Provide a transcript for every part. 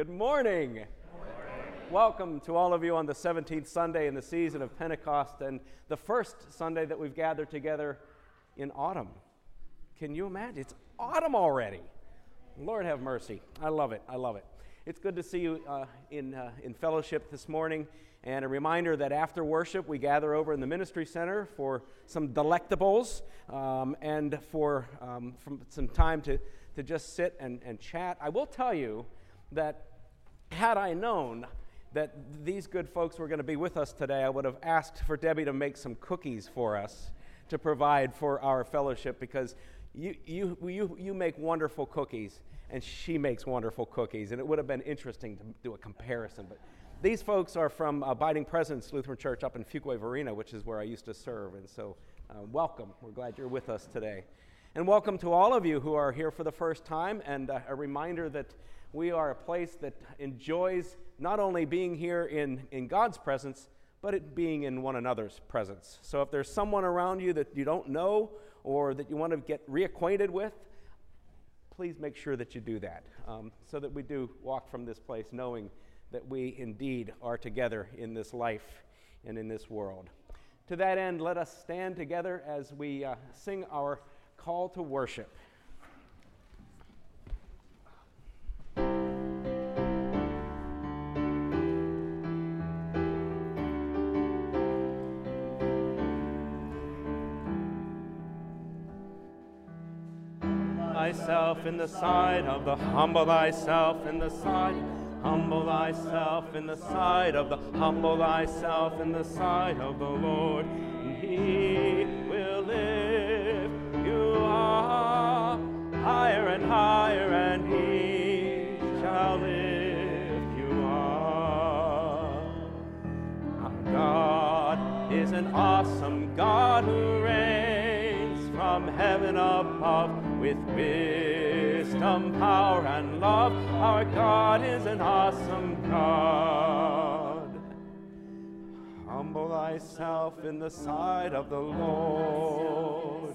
Good morning. Welcome to all of you on the 17th Sunday in the season of Pentecost and the first Sunday that we've gathered together in autumn. Can you imagine? It's autumn already. Lord have mercy. I love it. I love it. It's good to see you uh, in, uh, in fellowship this morning. And a reminder that after worship, we gather over in the Ministry Center for some delectables um, and for um, some time to, to just sit and, and chat. I will tell you that had I known that these good folks were going to be with us today, I would have asked for Debbie to make some cookies for us to provide for our fellowship because you, you, you, you make wonderful cookies and she makes wonderful cookies. And it would have been interesting to do a comparison. But these folks are from Abiding Presence Lutheran Church up in Fuquay Varina, which is where I used to serve. And so, uh, welcome. We're glad you're with us today. And welcome to all of you who are here for the first time. And uh, a reminder that we are a place that enjoys not only being here in, in God's presence, but it being in one another's presence. So if there's someone around you that you don't know or that you want to get reacquainted with, please make sure that you do that um, so that we do walk from this place knowing that we indeed are together in this life and in this world. To that end, let us stand together as we uh, sing our call to worship. Thyself in the sight of the humble thyself in the sight humble thyself in the sight of the humble thyself in the sight of the Lord and he will lift you up higher and higher and he shall lift you up. Our God is an awesome God who reigns from heaven above with wisdom, power, and love. Our God is an awesome God. Humble thyself in the sight of the Lord.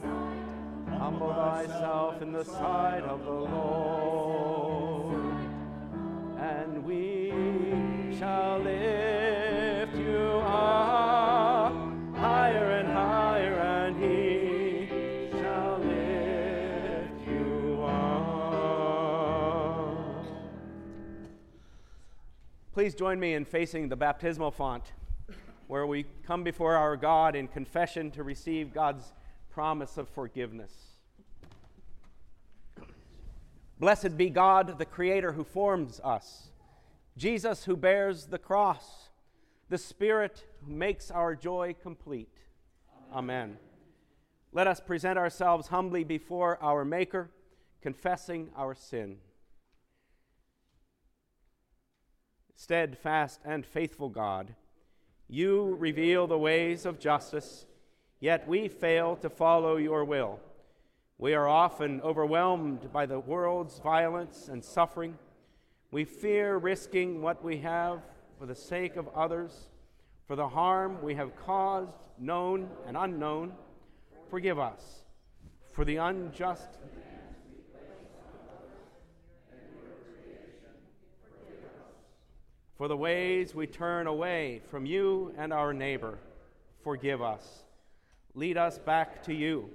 Humble thyself in the sight of the Lord. And we shall Please join me in facing the baptismal font, where we come before our God in confession to receive God's promise of forgiveness. Blessed be God, the Creator who forms us, Jesus who bears the cross, the Spirit who makes our joy complete. Amen. Let us present ourselves humbly before our Maker, confessing our sin. Steadfast and faithful God, you reveal the ways of justice, yet we fail to follow your will. We are often overwhelmed by the world's violence and suffering. We fear risking what we have for the sake of others, for the harm we have caused, known and unknown. Forgive us for the unjust. For the ways we turn away from you and our neighbor, forgive us. Lead us back to you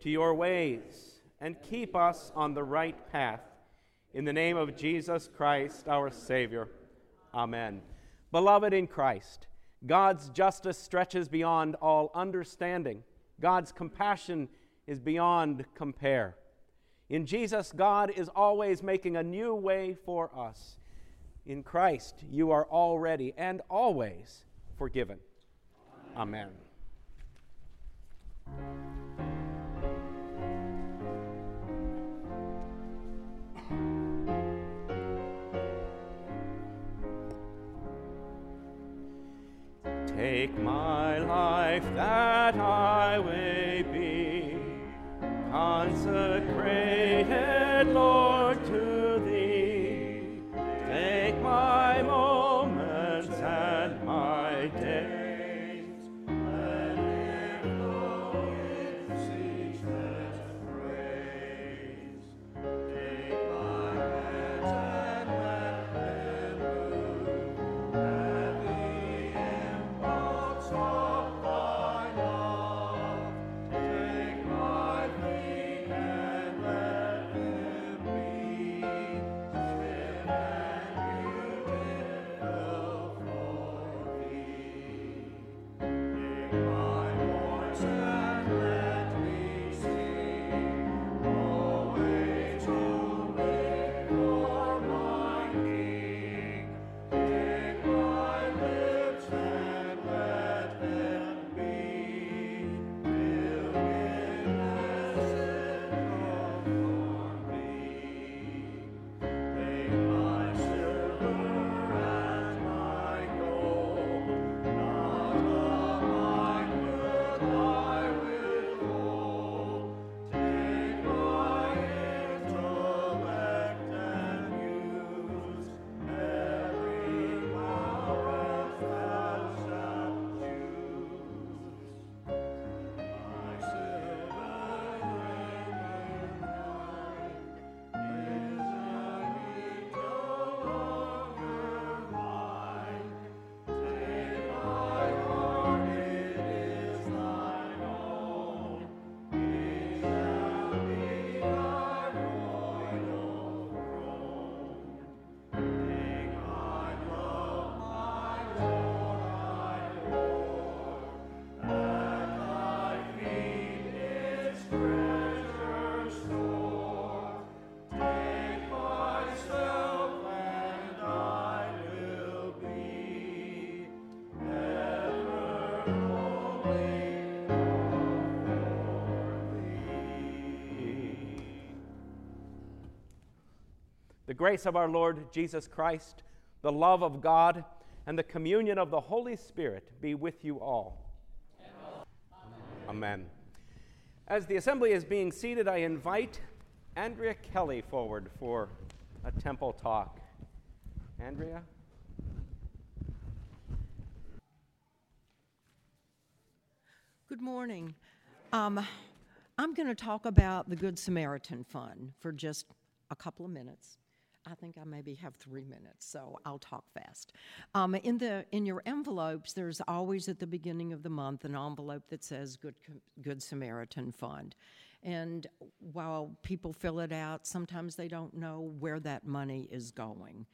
to your ways and keep us on the right path. In the name of Jesus Christ, our Savior. Amen. Beloved in Christ, God's justice stretches beyond all understanding. God's compassion is beyond compare. In Jesus, God is always making a new way for us. In Christ, you are already and always forgiven. Amen. Take my life that I may be consecrated, Lord, The grace of our Lord Jesus Christ, the love of God, and the communion of the Holy Spirit be with you all. Amen. Amen. As the assembly is being seated, I invite Andrea Kelly forward for a temple talk. Andrea? Good morning. Um, I'm going to talk about the Good Samaritan Fund for just a couple of minutes. I think I maybe have three minutes, so I'll talk fast. Um, in the in your envelopes, there's always at the beginning of the month an envelope that says Good Good Samaritan Fund, and while people fill it out, sometimes they don't know where that money is going.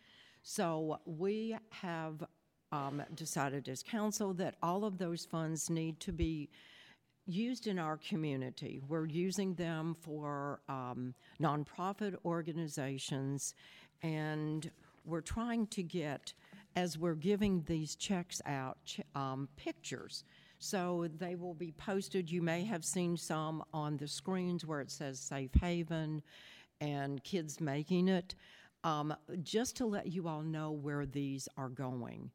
So we have um, decided as council that all of those funds need to be used in our community. We're using them for um, nonprofit organizations, and we're trying to get, as we're giving these checks out, um, pictures. So they will be posted. You may have seen some on the screens where it says Safe Haven and kids making it, um, just to let you all know where these are going.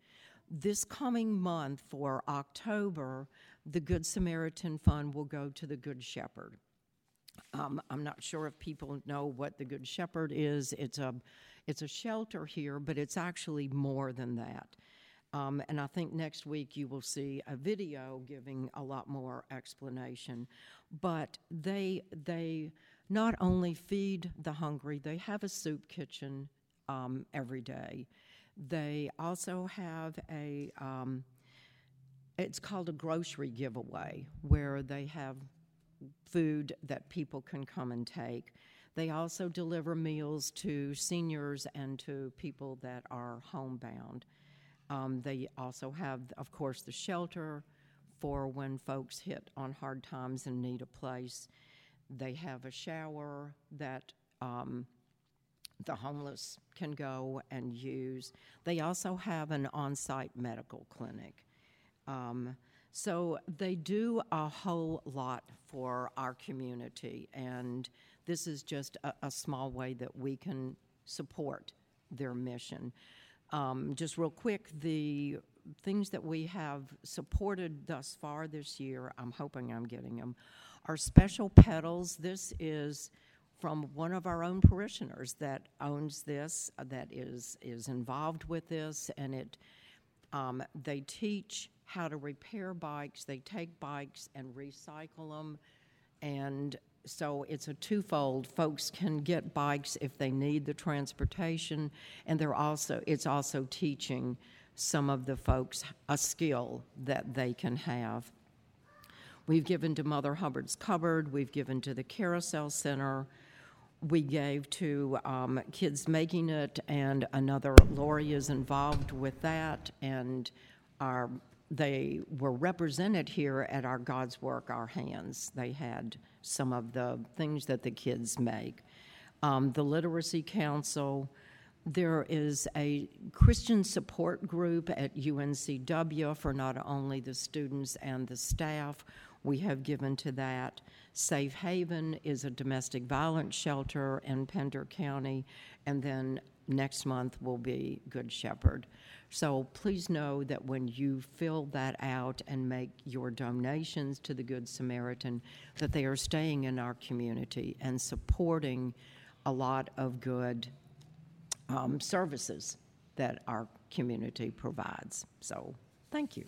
This coming month for October, the Good Samaritan Fund will go to the Good Shepherd. Um, I'm not sure if people know what the Good Shepherd is. It's a, it's a shelter here, but it's actually more than that. Um, and I think next week you will see a video giving a lot more explanation. But they they not only feed the hungry, they have a soup kitchen um, every day. They also have a um, it's called a grocery giveaway where they have food that people can come and take. They also deliver meals to seniors and to people that are homebound. Um, they also have, of course, the shelter for when folks hit on hard times and need a place. They have a shower that um, the homeless can go and use. They also have an on site medical clinic. Um, so they do a whole lot for our community, and this is just a, a small way that we can support their mission. Um, just real quick, the things that we have supported thus far this year, I'm hoping I'm getting them, are special petals. This is from one of our own parishioners that owns this, uh, that is is involved with this, and it um, they teach how to repair bikes. They take bikes and recycle them. And so it's a twofold. Folks can get bikes if they need the transportation, and they're also it's also teaching some of the folks a skill that they can have. We've given to Mother Hubbard's Cupboard, we've given to the Carousel Center, we gave to um, Kids Making It, and another Lori is involved with that, and our they were represented here at our God's Work, Our Hands. They had some of the things that the kids make. Um, the Literacy Council, there is a Christian support group at UNCW for not only the students and the staff. We have given to that. Safe Haven is a domestic violence shelter in Pender County, and then next month will be Good Shepherd. So please know that when you fill that out and make your donations to the Good Samaritan, that they are staying in our community and supporting a lot of good um, services that our community provides. So thank you.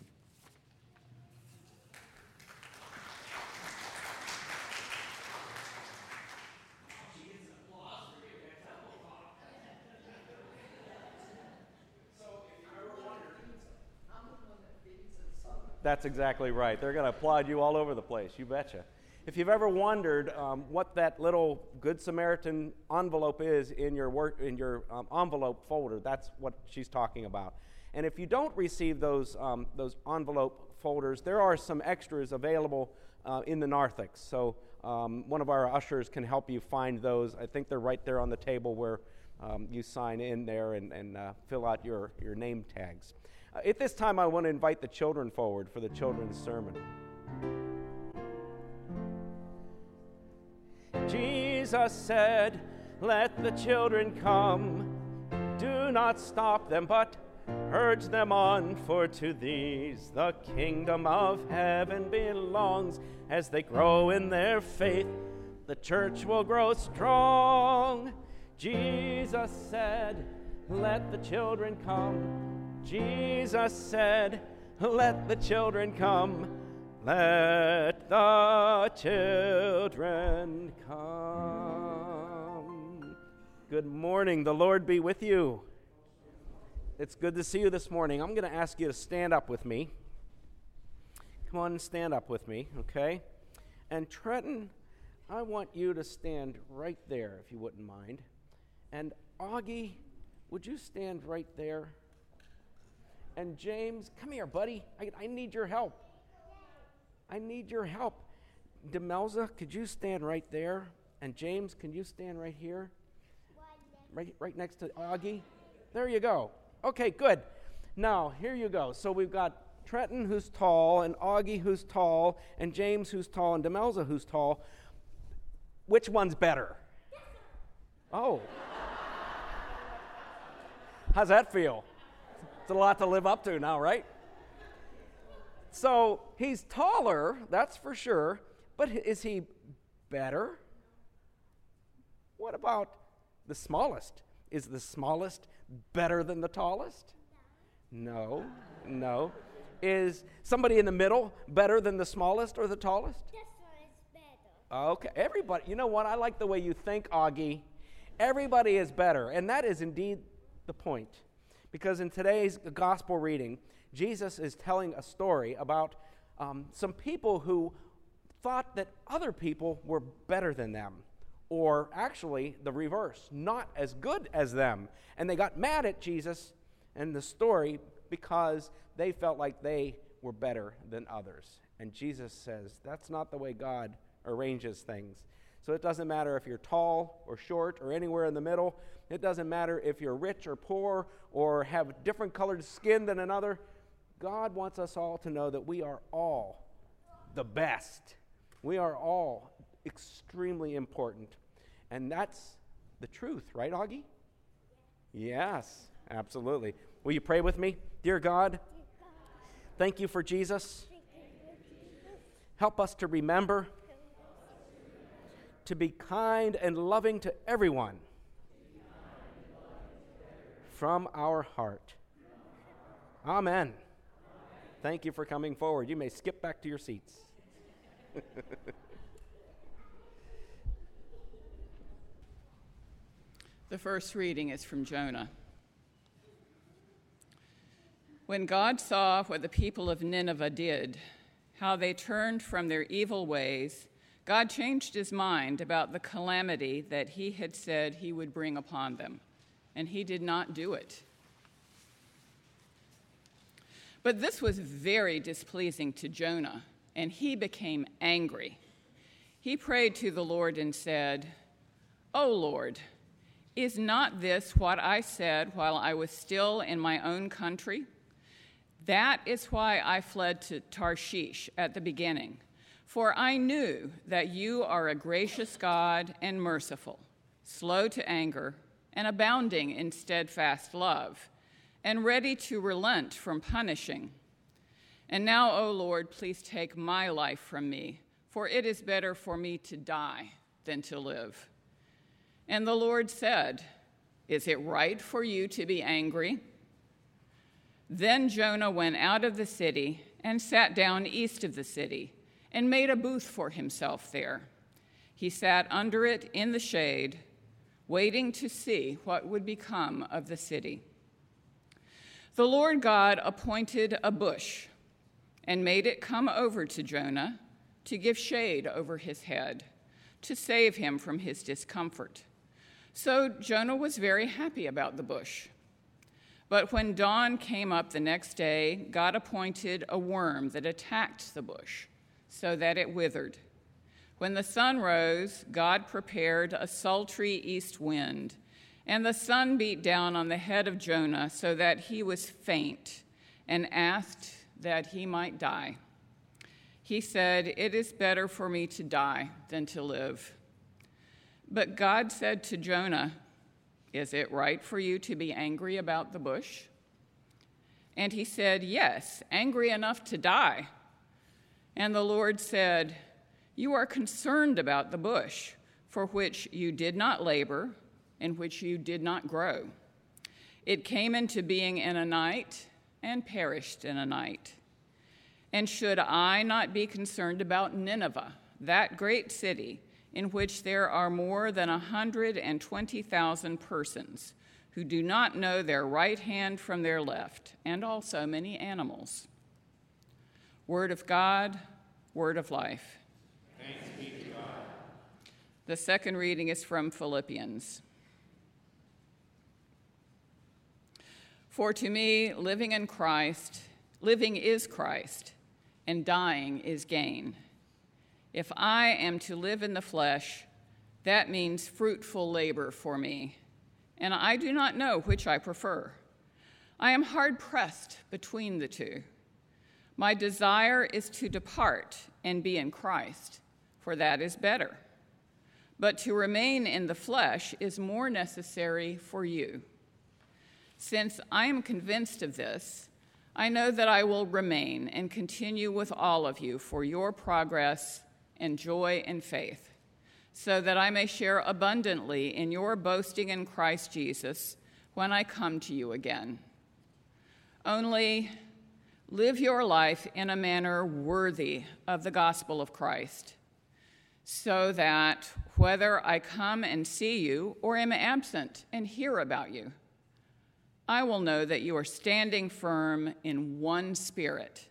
That's exactly right. They're going to applaud you all over the place, you betcha. If you've ever wondered um, what that little Good Samaritan envelope is in your work in your um, envelope folder, that's what she's talking about. And if you don't receive those um, those envelope folders, there are some extras available uh, in the narthex. So um, one of our ushers can help you find those. I think they're right there on the table where um, you sign in there and, and uh, fill out your, your name tags. At this time, I want to invite the children forward for the children's sermon. Jesus said, Let the children come Do not stop them, but urge them on, for to these the kingdom of heaven belongs. As they grow in their faith, the church will grow strong. Jesus said, Let the children come. Jesus said, Let the children come. Let the children come. Good morning. The Lord be with you. It's good to see you this morning. I'm going to ask you to stand up with me. Come on and stand up with me, okay? And Trenton, I want you to stand right there, if you wouldn't mind. And Augie, would you stand right there? And James, come here, buddy. I, I need your help. I need your help. Demelza, could you stand right there? And James, can you stand right here? Right, right next to Augie? There you go. Okay, good. Now, here you go. So we've got Trenton, who's tall, and Augie, who's tall, and James, who's tall, and Demelza, who's tall. Which one's better? Oh. How's that feel? It's a lot to live up to now, right? So he's taller, that's for sure, but is he better? What about the smallest? Is the smallest better than the tallest? No, no. Is somebody in the middle better than the smallest or the tallest? This one is better. Okay, everybody, you know what? I like the way you think, Augie. Everybody is better, and that is indeed the point. Because in today's gospel reading, Jesus is telling a story about um, some people who thought that other people were better than them, or actually the reverse, not as good as them. And they got mad at Jesus and the story because they felt like they were better than others. And Jesus says that's not the way God arranges things. So it doesn't matter if you're tall or short or anywhere in the middle. It doesn't matter if you're rich or poor or have different colored skin than another. God wants us all to know that we are all the best. We are all extremely important. And that's the truth, right, Augie? Yes, absolutely. Will you pray with me? Dear God, thank you for Jesus. Help us to remember to be kind and loving to everyone from our heart. Amen. Thank you for coming forward. You may skip back to your seats. the first reading is from Jonah. When God saw what the people of Nineveh did, how they turned from their evil ways, God changed his mind about the calamity that he had said he would bring upon them, and he did not do it. But this was very displeasing to Jonah, and he became angry. He prayed to the Lord and said, O Lord, is not this what I said while I was still in my own country? That is why I fled to Tarshish at the beginning, for I knew that you are a gracious God and merciful, slow to anger, and abounding in steadfast love and ready to relent from punishing. And now, O Lord, please take my life from me, for it is better for me to die than to live. And the Lord said, Is it right for you to be angry? Then Jonah went out of the city and sat down east of the city and made a booth for himself there. He sat under it in the shade, waiting to see what would become of the city. The Lord God appointed a bush and made it come over to Jonah to give shade over his head, to save him from his discomfort. So Jonah was very happy about the bush. But when dawn came up the next day, God appointed a worm that attacked the bush so that it withered. When the sun rose, God prepared a sultry east wind and the sun beat down on the head of Jonah so that he was faint and asked that he might die. He said, It is better for me to die than to live. But God said to Jonah, Is it right for you to be angry about the bush? And he said, Yes, angry enough to die. And the Lord said, You are concerned about the bush, for which you did not labor, and which you did not grow. It came into being in a night and perished in a night. And should I not be concerned about Nineveh, that great city, in which there are more than 120,000 persons who do not know their right hand from their left, and also many animals? Word of God, word of life. Thanks be to God. The second reading is from Philippians. For to me, living in Christ, living is Christ, and dying is gain. If I am to live in the flesh, that means fruitful labor for me, and I do not know which I prefer. I am hard pressed between the two. My desire is to depart and be in Christ, for that is better. But to remain in the flesh is more necessary for you. Since I am convinced of this, I know that I will remain and continue with all of you for your progress and joy and faith, so that I may share abundantly in your boasting in Christ Jesus when I come to you again. Only Live your life in a manner worthy of the gospel of Christ, so that whether I come and see you or am absent and hear about you, I will know that you are standing firm in one spirit,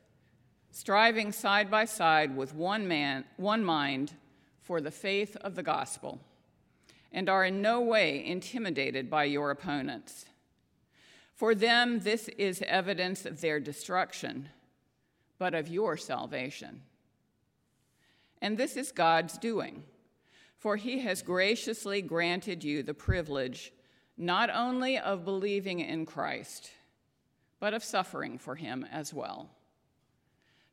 striving side by side with one man, one mind for the faith of the gospel, and are in no way intimidated by your opponents. For them, this is evidence of their destruction, but of your salvation. And this is God's doing, for he has graciously granted you the privilege not only of believing in Christ, but of suffering for him as well.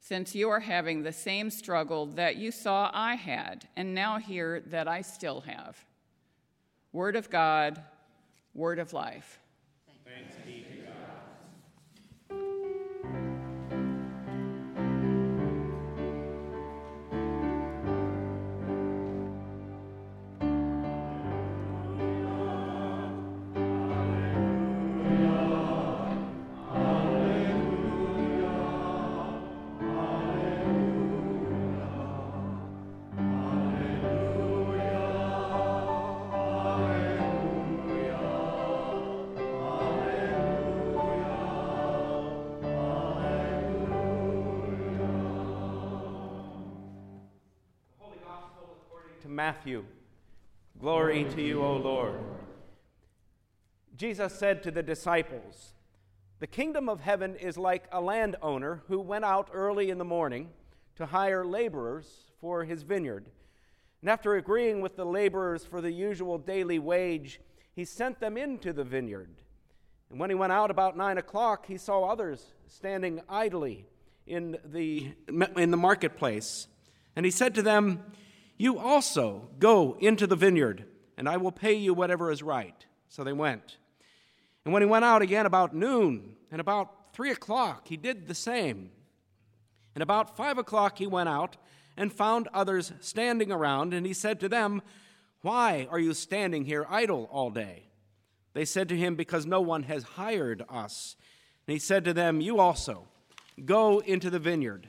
Since you are having the same struggle that you saw I had, and now hear that I still have. Word of God, word of life. Thanks Matthew. Glory to you, O Lord. Jesus said to the disciples, The kingdom of heaven is like a landowner who went out early in the morning to hire laborers for his vineyard. And after agreeing with the laborers for the usual daily wage, he sent them into the vineyard. And when he went out about nine o'clock, he saw others standing idly in the, in the marketplace. And he said to them, you also go into the vineyard, and I will pay you whatever is right. So they went. And when he went out again about noon, and about three o'clock, he did the same. And about five o'clock, he went out and found others standing around, and he said to them, Why are you standing here idle all day? They said to him, Because no one has hired us. And he said to them, You also go into the vineyard.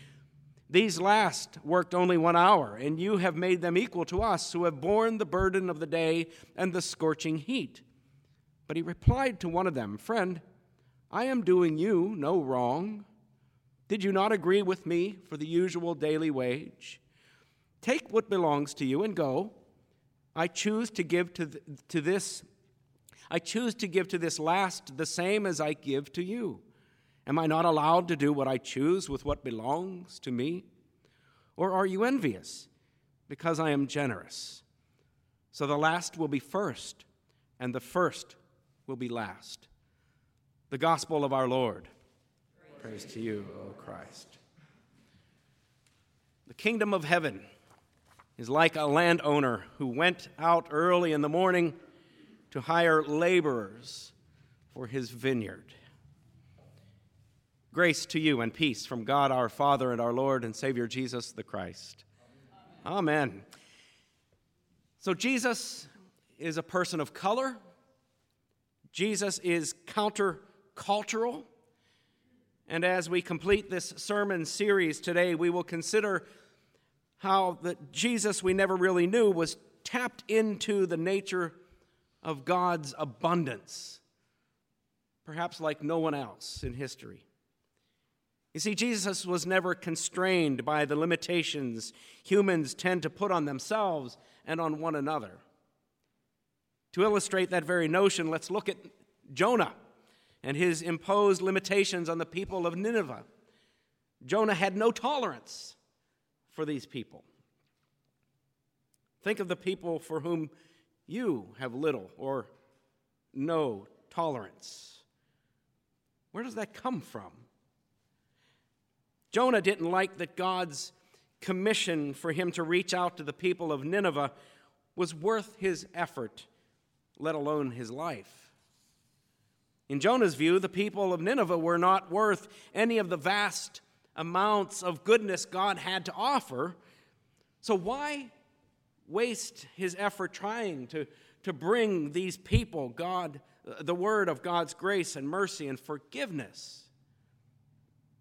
these last worked only one hour, and you have made them equal to us who have borne the burden of the day and the scorching heat. But he replied to one of them, Friend, I am doing you no wrong. Did you not agree with me for the usual daily wage? Take what belongs to you and go. I choose to give to, th- to this I choose to give to this last the same as I give to you. Am I not allowed to do what I choose with what belongs to me? Or are you envious because I am generous? So the last will be first, and the first will be last. The gospel of our Lord. Praise, Praise to you, O Christ. The kingdom of heaven is like a landowner who went out early in the morning to hire laborers for his vineyard. Grace to you and peace from God our Father and our Lord and Savior Jesus the Christ. Amen. Amen. So, Jesus is a person of color. Jesus is countercultural. And as we complete this sermon series today, we will consider how the Jesus we never really knew was tapped into the nature of God's abundance, perhaps like no one else in history. You see, Jesus was never constrained by the limitations humans tend to put on themselves and on one another. To illustrate that very notion, let's look at Jonah and his imposed limitations on the people of Nineveh. Jonah had no tolerance for these people. Think of the people for whom you have little or no tolerance. Where does that come from? Jonah didn't like that God's commission for him to reach out to the people of Nineveh was worth his effort, let alone his life. In Jonah's view, the people of Nineveh were not worth any of the vast amounts of goodness God had to offer. So, why waste his effort trying to, to bring these people God, the word of God's grace and mercy and forgiveness?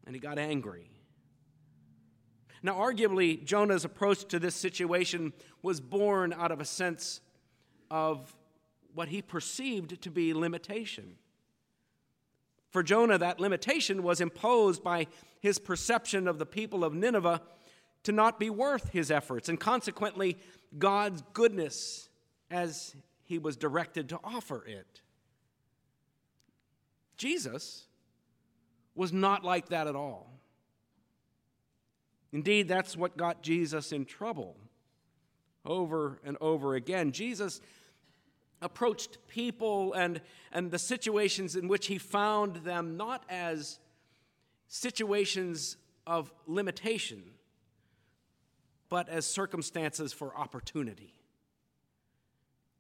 And he got angry. Now, arguably, Jonah's approach to this situation was born out of a sense of what he perceived to be limitation. For Jonah, that limitation was imposed by his perception of the people of Nineveh to not be worth his efforts, and consequently, God's goodness as he was directed to offer it. Jesus was not like that at all. Indeed, that's what got Jesus in trouble over and over again. Jesus approached people and, and the situations in which he found them not as situations of limitation, but as circumstances for opportunity.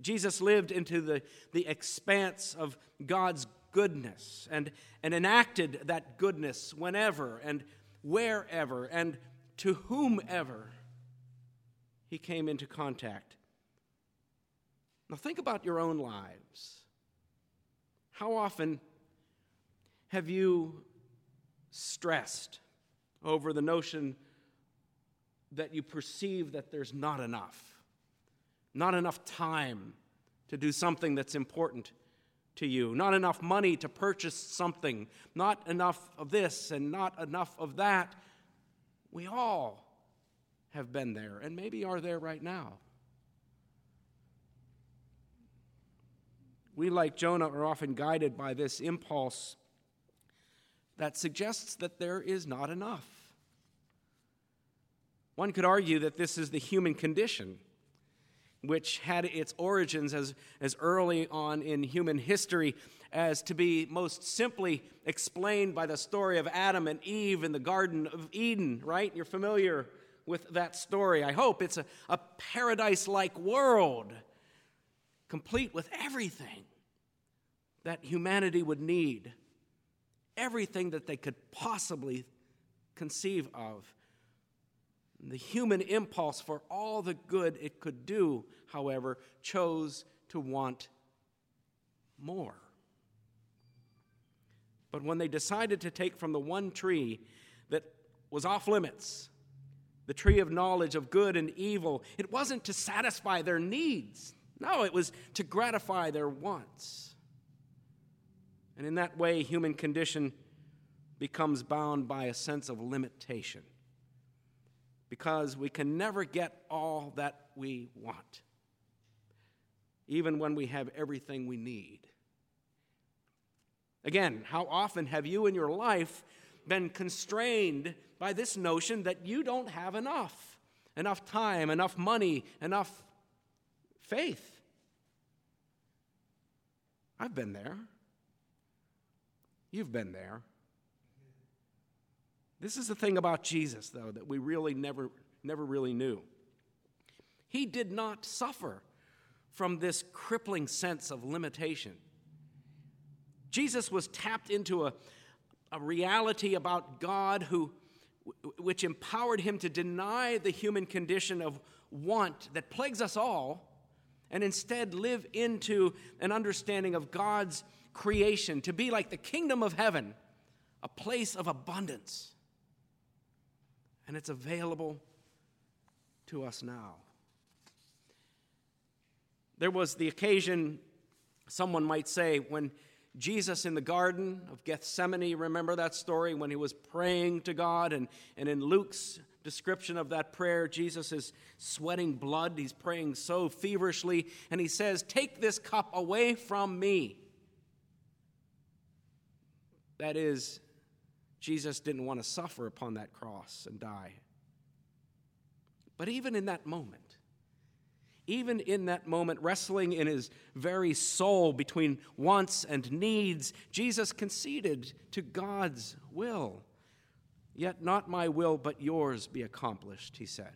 Jesus lived into the, the expanse of God's goodness and, and enacted that goodness whenever and wherever and to whomever he came into contact. Now, think about your own lives. How often have you stressed over the notion that you perceive that there's not enough, not enough time to do something that's important to you, not enough money to purchase something, not enough of this and not enough of that. We all have been there and maybe are there right now. We, like Jonah, are often guided by this impulse that suggests that there is not enough. One could argue that this is the human condition, which had its origins as, as early on in human history as to be most simply explained by the story of Adam and Eve in the Garden of Eden, right? You're familiar with that story. I hope it's a, a paradise like world, complete with everything that humanity would need, everything that they could possibly conceive of. The human impulse for all the good it could do, however, chose to want more. But when they decided to take from the one tree that was off limits, the tree of knowledge of good and evil, it wasn't to satisfy their needs. No, it was to gratify their wants. And in that way, human condition becomes bound by a sense of limitation because we can never get all that we want, even when we have everything we need. Again, how often have you in your life been constrained by this notion that you don't have enough? Enough time, enough money, enough faith. I've been there. You've been there. This is the thing about Jesus, though, that we really never, never really knew. He did not suffer from this crippling sense of limitation. Jesus was tapped into a, a reality about God who, which empowered him to deny the human condition of want that plagues us all and instead live into an understanding of God's creation, to be like the kingdom of heaven, a place of abundance. And it's available to us now. There was the occasion, someone might say, when Jesus in the Garden of Gethsemane, remember that story when he was praying to God? And, and in Luke's description of that prayer, Jesus is sweating blood. He's praying so feverishly, and he says, Take this cup away from me. That is, Jesus didn't want to suffer upon that cross and die. But even in that moment, even in that moment, wrestling in his very soul between wants and needs, Jesus conceded to God's will. Yet not my will, but yours be accomplished, he said.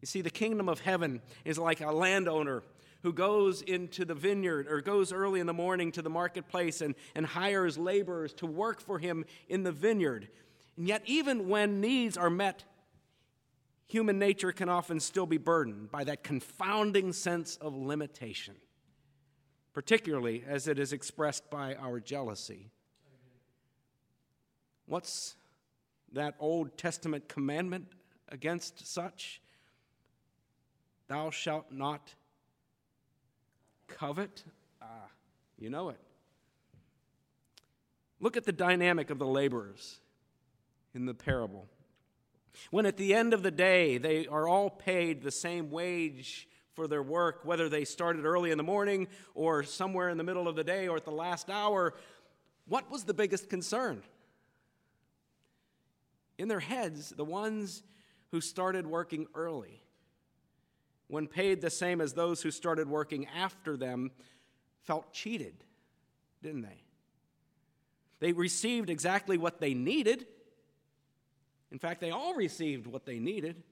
You see, the kingdom of heaven is like a landowner who goes into the vineyard or goes early in the morning to the marketplace and, and hires laborers to work for him in the vineyard. And yet, even when needs are met, human nature can often still be burdened by that confounding sense of limitation, particularly as it is expressed by our jealousy. What's that Old Testament commandment against such? Thou shalt not covet. Ah, you know it. Look at the dynamic of the laborers in the parable. When at the end of the day they are all paid the same wage for their work, whether they started early in the morning or somewhere in the middle of the day or at the last hour, what was the biggest concern? In their heads, the ones who started working early, when paid the same as those who started working after them, felt cheated, didn't they? They received exactly what they needed in fact, they all received what they needed.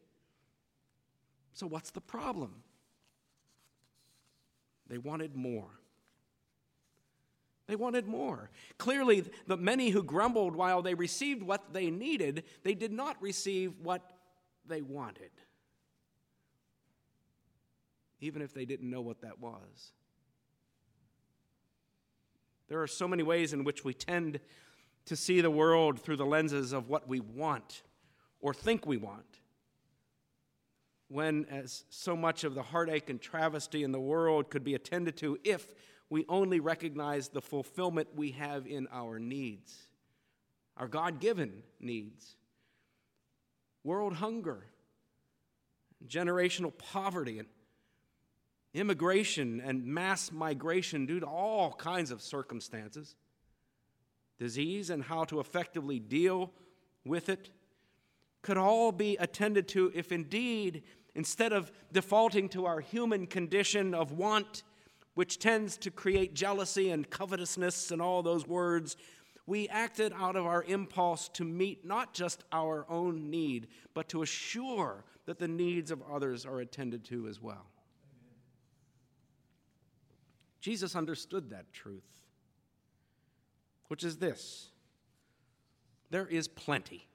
So, what's the problem? They wanted more. They wanted more. Clearly, the many who grumbled while they received what they needed, they did not receive what they wanted, even if they didn't know what that was. There are so many ways in which we tend to see the world through the lenses of what we want or think we want. When, as so much of the heartache and travesty in the world could be attended to if we only recognize the fulfillment we have in our needs, our God given needs. World hunger, generational poverty, and immigration and mass migration due to all kinds of circumstances, disease and how to effectively deal with it, could all be attended to if indeed, instead of defaulting to our human condition of want, which tends to create jealousy and covetousness and all those words, we acted out of our impulse to meet not just our own need, but to assure that the needs of others are attended to as well. Jesus understood that truth, which is this there is plenty.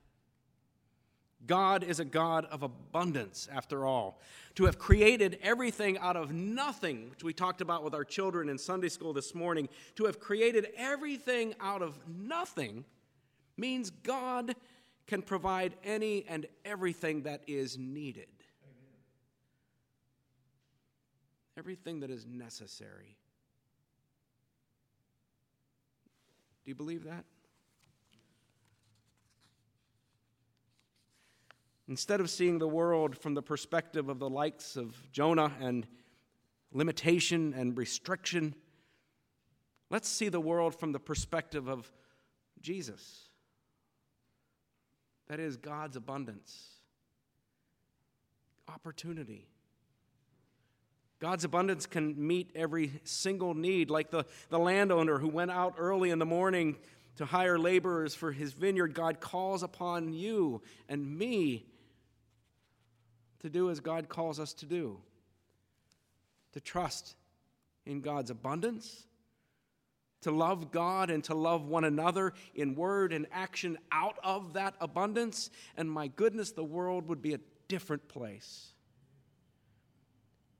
God is a God of abundance, after all. To have created everything out of nothing, which we talked about with our children in Sunday school this morning, to have created everything out of nothing means God can provide any and everything that is needed. Everything that is necessary. Do you believe that? Instead of seeing the world from the perspective of the likes of Jonah and limitation and restriction, Let's see the world from the perspective of Jesus. That is God's abundance, opportunity. God's abundance can meet every single need, like the, the landowner who went out early in the morning to hire laborers for his vineyard. God calls upon you and me to do as God calls us to do to trust in God's abundance, to love God and to love one another in word and action out of that abundance. And my goodness, the world would be a different place.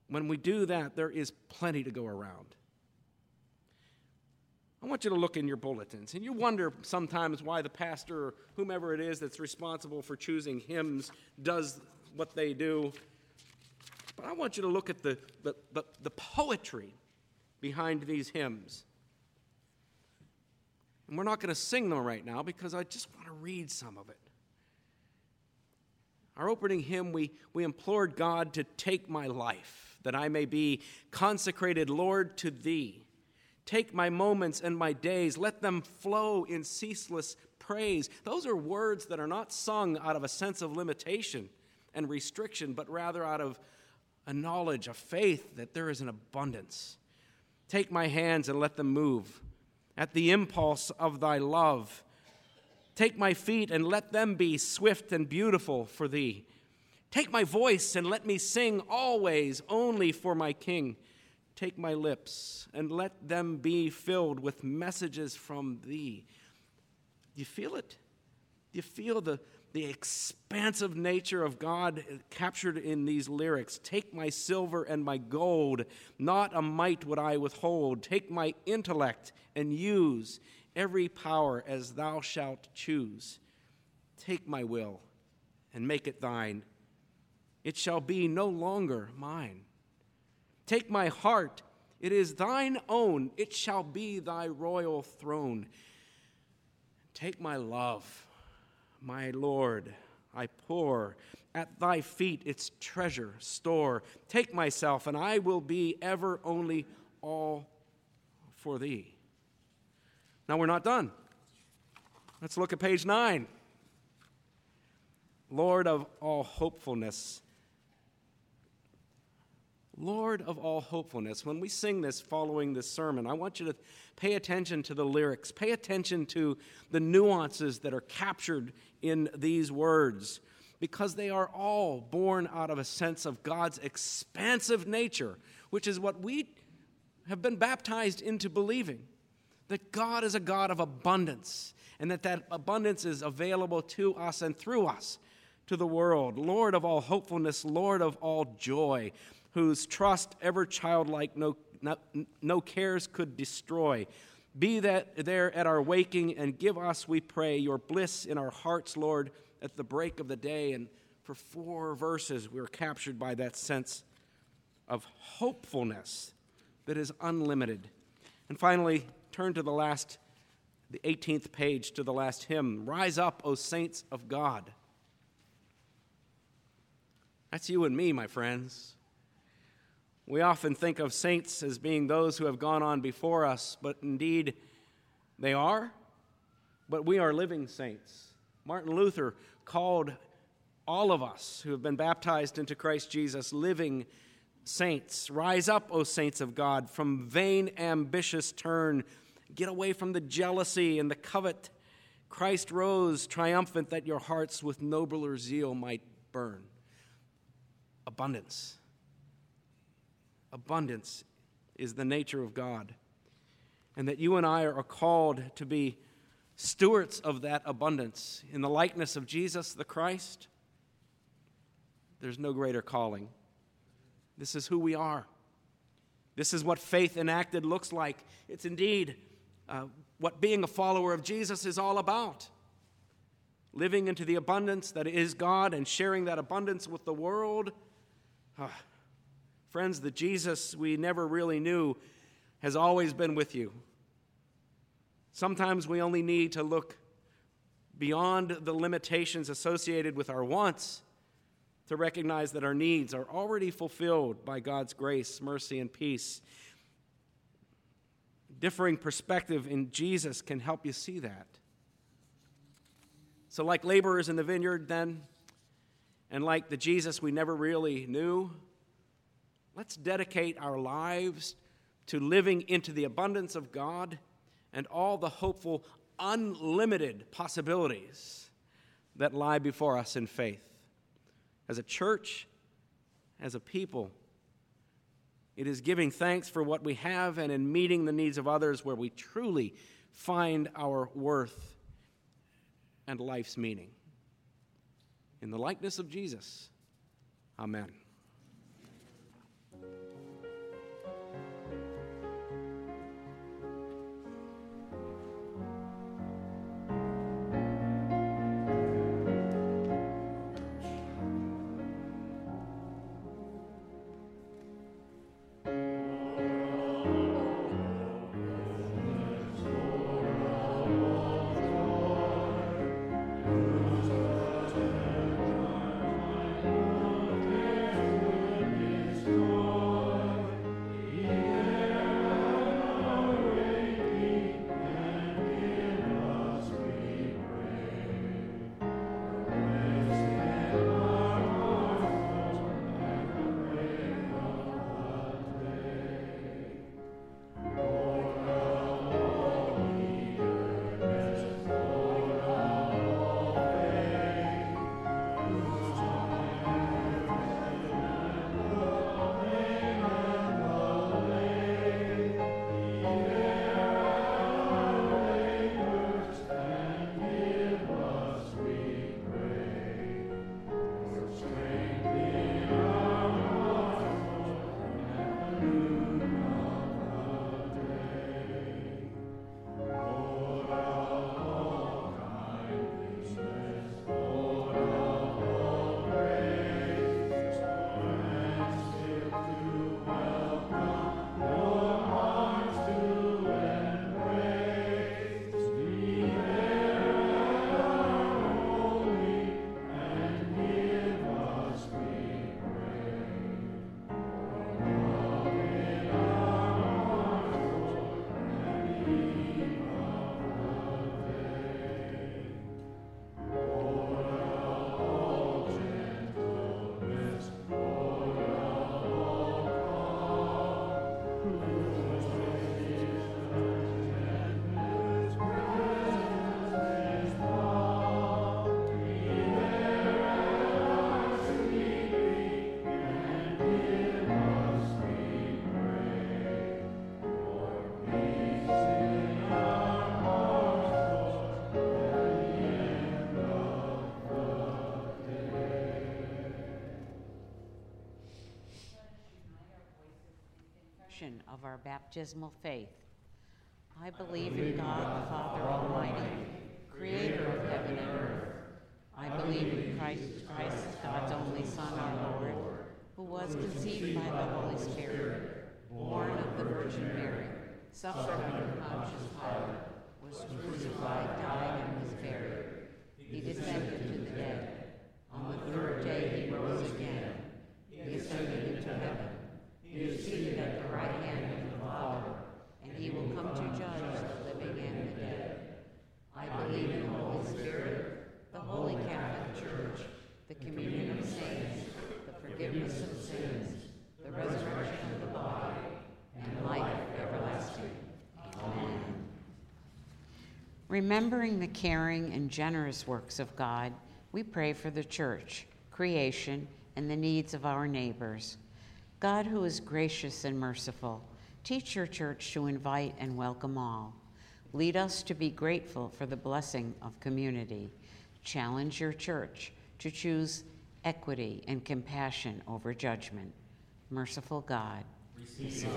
When we do that, there is plenty to go around. I want you to look in your bulletins, and you wonder sometimes why the pastor or whomever it is that's responsible for choosing hymns does what they do. But I want you to look at the, the, the, the poetry behind these hymns. And we're not going to sing them right now because I just want to read some of it. Our opening hymn, we, we implored God to take my life that I may be consecrated, Lord, to thee. Take my moments and my days, let them flow in ceaseless praise. Those are words that are not sung out of a sense of limitation and restriction, but rather out of a knowledge, a faith that there is an abundance. Take my hands and let them move at the impulse of thy love. Take my feet and let them be swift and beautiful for thee. Take my voice and let me sing always only for my King. Take my lips and let them be filled with messages from thee. Do you feel it? Do you feel the, the expansive nature of God captured in these lyrics? Take my silver and my gold, not a mite would I withhold. Take my intellect and use every power as thou shalt choose. Take my will and make it thine it shall be no longer mine. Take my heart, it is thine own, it shall be thy royal throne. Take my love, my Lord, I pour at thy feet its treasure store. Take myself, and I will be ever only all for thee. Now we're not done. Let's look at page nine. Lord of all hopefulness Lord of all hopefulness. When we sing this following this sermon, I want you to pay attention to the lyrics, pay attention to the nuances that are captured in these words, because they are all born out of a sense of God's expansive nature, which is what we have been baptized into believing that God is a God of abundance and that that abundance is available to us and through us to the world. Lord of all hopefulness, Lord of all joy whose trust ever childlike no, no, no cares could destroy. Be that there at our waking and give us, we pray, your bliss in our hearts, Lord, at the break of the day. And for four verses, we are captured by that sense of hopefulness that is unlimited. And finally, turn to the last, the 18th page, to the last hymn Rise up, O saints of God. That's you and me, my friends. We often think of saints as being those who have gone on before us, but indeed they are. But we are living saints. Martin Luther called all of us who have been baptized into Christ Jesus living saints. Rise up, O saints of God, from vain ambitious turn. Get away from the jealousy and the covet. Christ rose triumphant that your hearts with nobler zeal might burn. Abundance abundance is the nature of God. And that you and I are called to be stewards of that abundance in the likeness of Jesus the Christ. There's no greater calling. This is who we are. This is what faith enacted looks like. It's indeed uh, what being a follower of Jesus is all about. Living into the abundance that is God and sharing that abundance with the world. Ah, Friends, the Jesus we never really knew has always been with you. Sometimes we only need to look beyond the limitations associated with our wants to recognize that our needs are already fulfilled by God's grace, mercy, and peace. differing perspective in Jesus can help you see that. So, like laborers in the vineyard, then, and like the Jesus we never really knew, let's dedicate our lives to living into the abundance of God and all the hopeful, unlimited possibilities that lie before us in faith. As a church, as a people, it is giving thanks for what we have and in meeting the needs of others where we truly find our worth and life's meaning. In the likeness of Jesus, amen. Of our baptismal faith. I believe in God the Father Almighty, creator of heaven and earth. I believe in Christ, Christ, God's only Son, our Lord, who was conceived by the Holy Spirit, born of the Virgin Mary, suffered under Pontius Pilate, was crucified, died, and was buried. He descended to the dead. On the third day he rose again. He ascended into heaven he is seated at the right hand of the Father, and he will come to judge the living and the dead. I believe in the Holy Spirit, the Holy Catholic Church, the communion of saints, the forgiveness of sins, the resurrection of the body, and life everlasting. Amen. Remembering the caring and generous works of God, we pray for the church, creation, and the needs of our neighbors. God, who is gracious and merciful, teach your church to invite and welcome all. Lead us to be grateful for the blessing of community. Challenge your church to choose equity and compassion over judgment. Merciful God, receive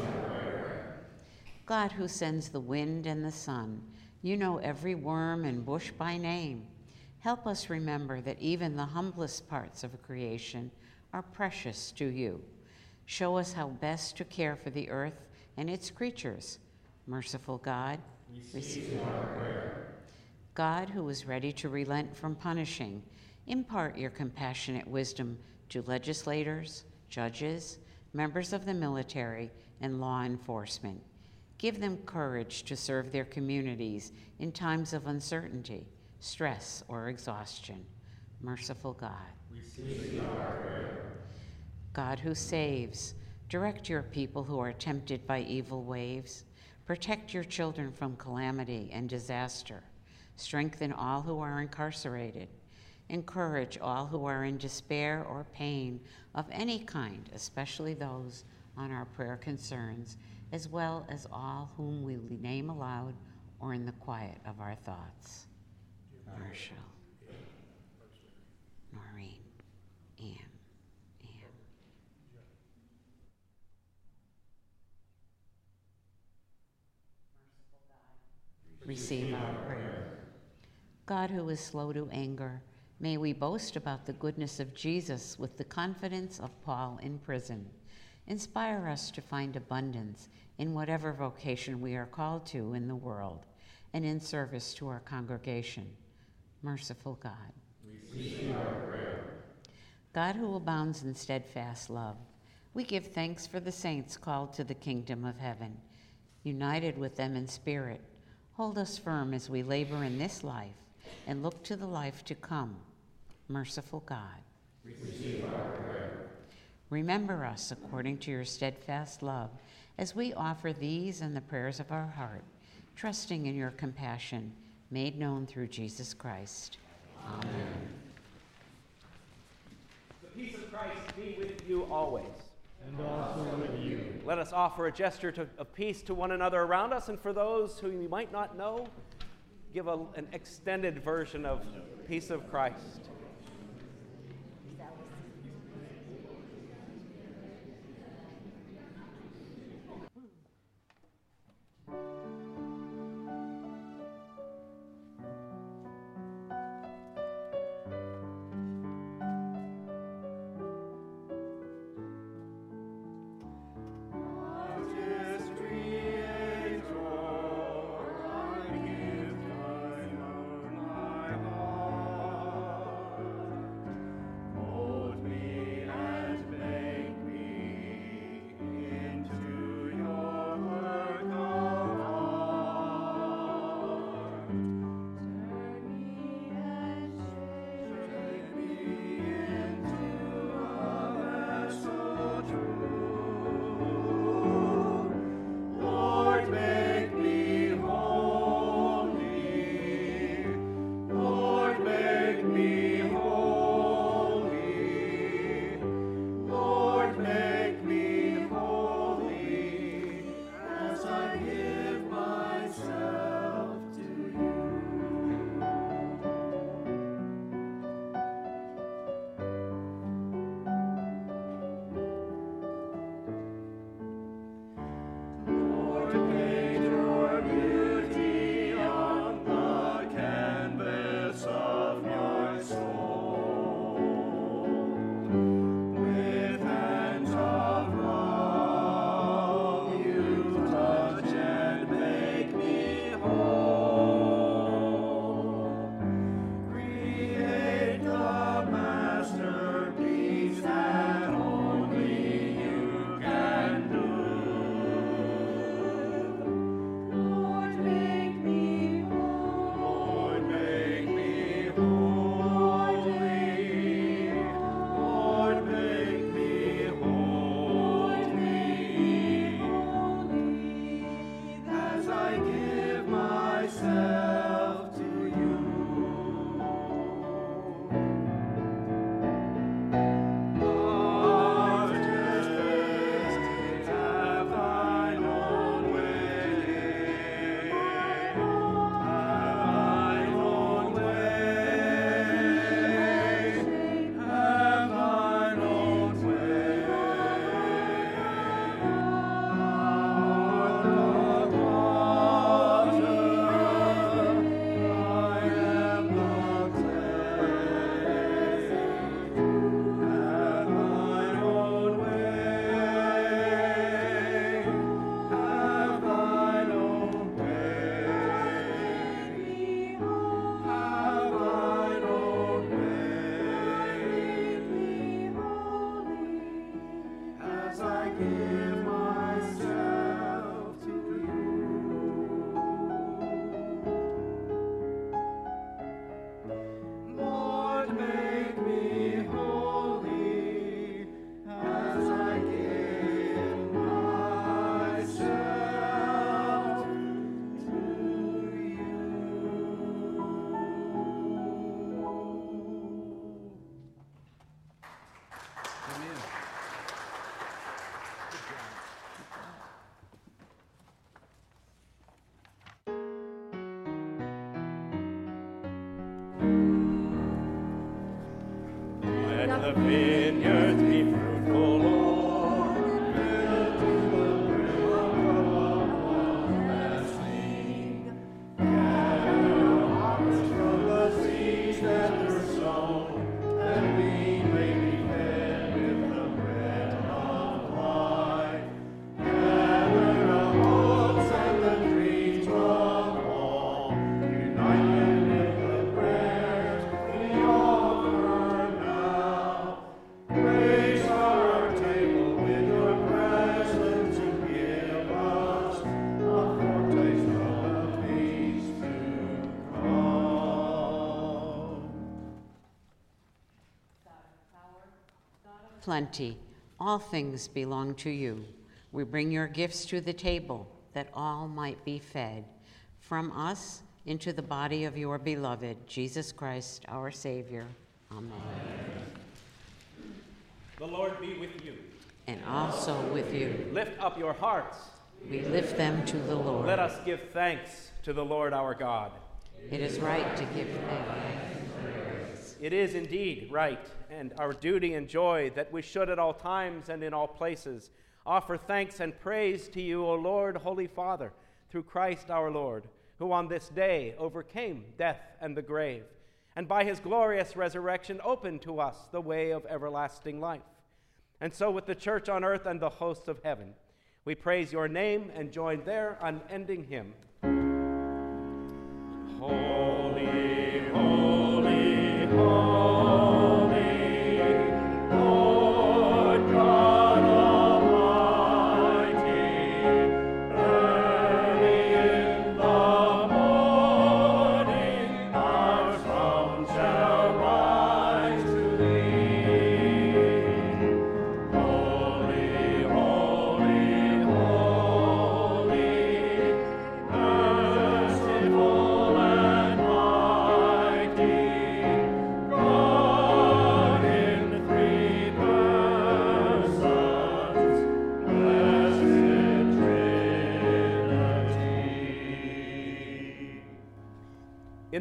God, who sends the wind and the sun, you know every worm and bush by name. Help us remember that even the humblest parts of creation are precious to you. Show us how best to care for the earth and its creatures. Merciful God, receive our prayer. God, who is ready to relent from punishing, impart your compassionate wisdom to legislators, judges, members of the military, and law enforcement. Give them courage to serve their communities in times of uncertainty, stress, or exhaustion. Merciful God. God who saves, direct your people who are tempted by evil waves. Protect your children from calamity and disaster. Strengthen all who are incarcerated. Encourage all who are in despair or pain of any kind, especially those on our prayer concerns as well as all whom we name aloud or in the quiet of our thoughts. Marshall, Receive our prayer. God, who is slow to anger, may we boast about the goodness of Jesus with the confidence of Paul in prison. Inspire us to find abundance in whatever vocation we are called to in the world and in service to our congregation. Merciful God. Receive our prayer. God who abounds in steadfast love, we give thanks for the saints called to the kingdom of heaven. United with them in spirit, hold us firm as we labor in this life and look to the life to come. Merciful God. Remember us according to your steadfast love as we offer these and the prayers of our heart, trusting in your compassion made known through Jesus Christ. Amen. The peace of Christ be with you always. And also with you. Let us offer a gesture to, of peace to one another around us, and for those who you might not know, give a, an extended version of peace of Christ. the big plenty. All things belong to you. We bring your gifts to the table that all might be fed. From us into the body of your beloved, Jesus Christ, our Savior. Amen. The Lord be with you. And also with you. Lift up your hearts. We lift them to the Lord. Let us give thanks to the Lord our God. It is right to give thanks. It is indeed right and our duty and joy that we should at all times and in all places offer thanks and praise to you, O Lord, Holy Father, through Christ our Lord, who on this day overcame death and the grave, and by his glorious resurrection opened to us the way of everlasting life. And so, with the church on earth and the hosts of heaven, we praise your name and join their unending hymn. Holy, holy, holy.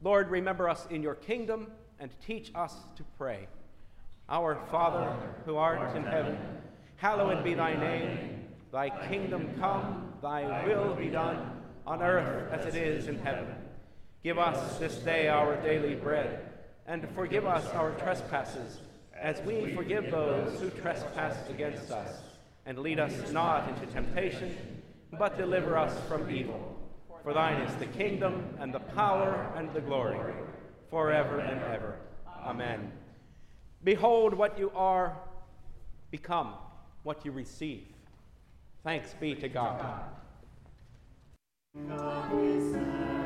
Lord, remember us in your kingdom and teach us to pray. Our Father, who art in heaven, hallowed be thy name. Thy kingdom come, thy will be done, on earth as it is in heaven. Give us this day our daily bread, and forgive us our trespasses, as we forgive those who trespass against us. And lead us not into temptation, but deliver us from evil. For thine is the kingdom, and the power, and the glory, forever and ever. Amen. Behold what you are, become what you receive. Thanks be to God. God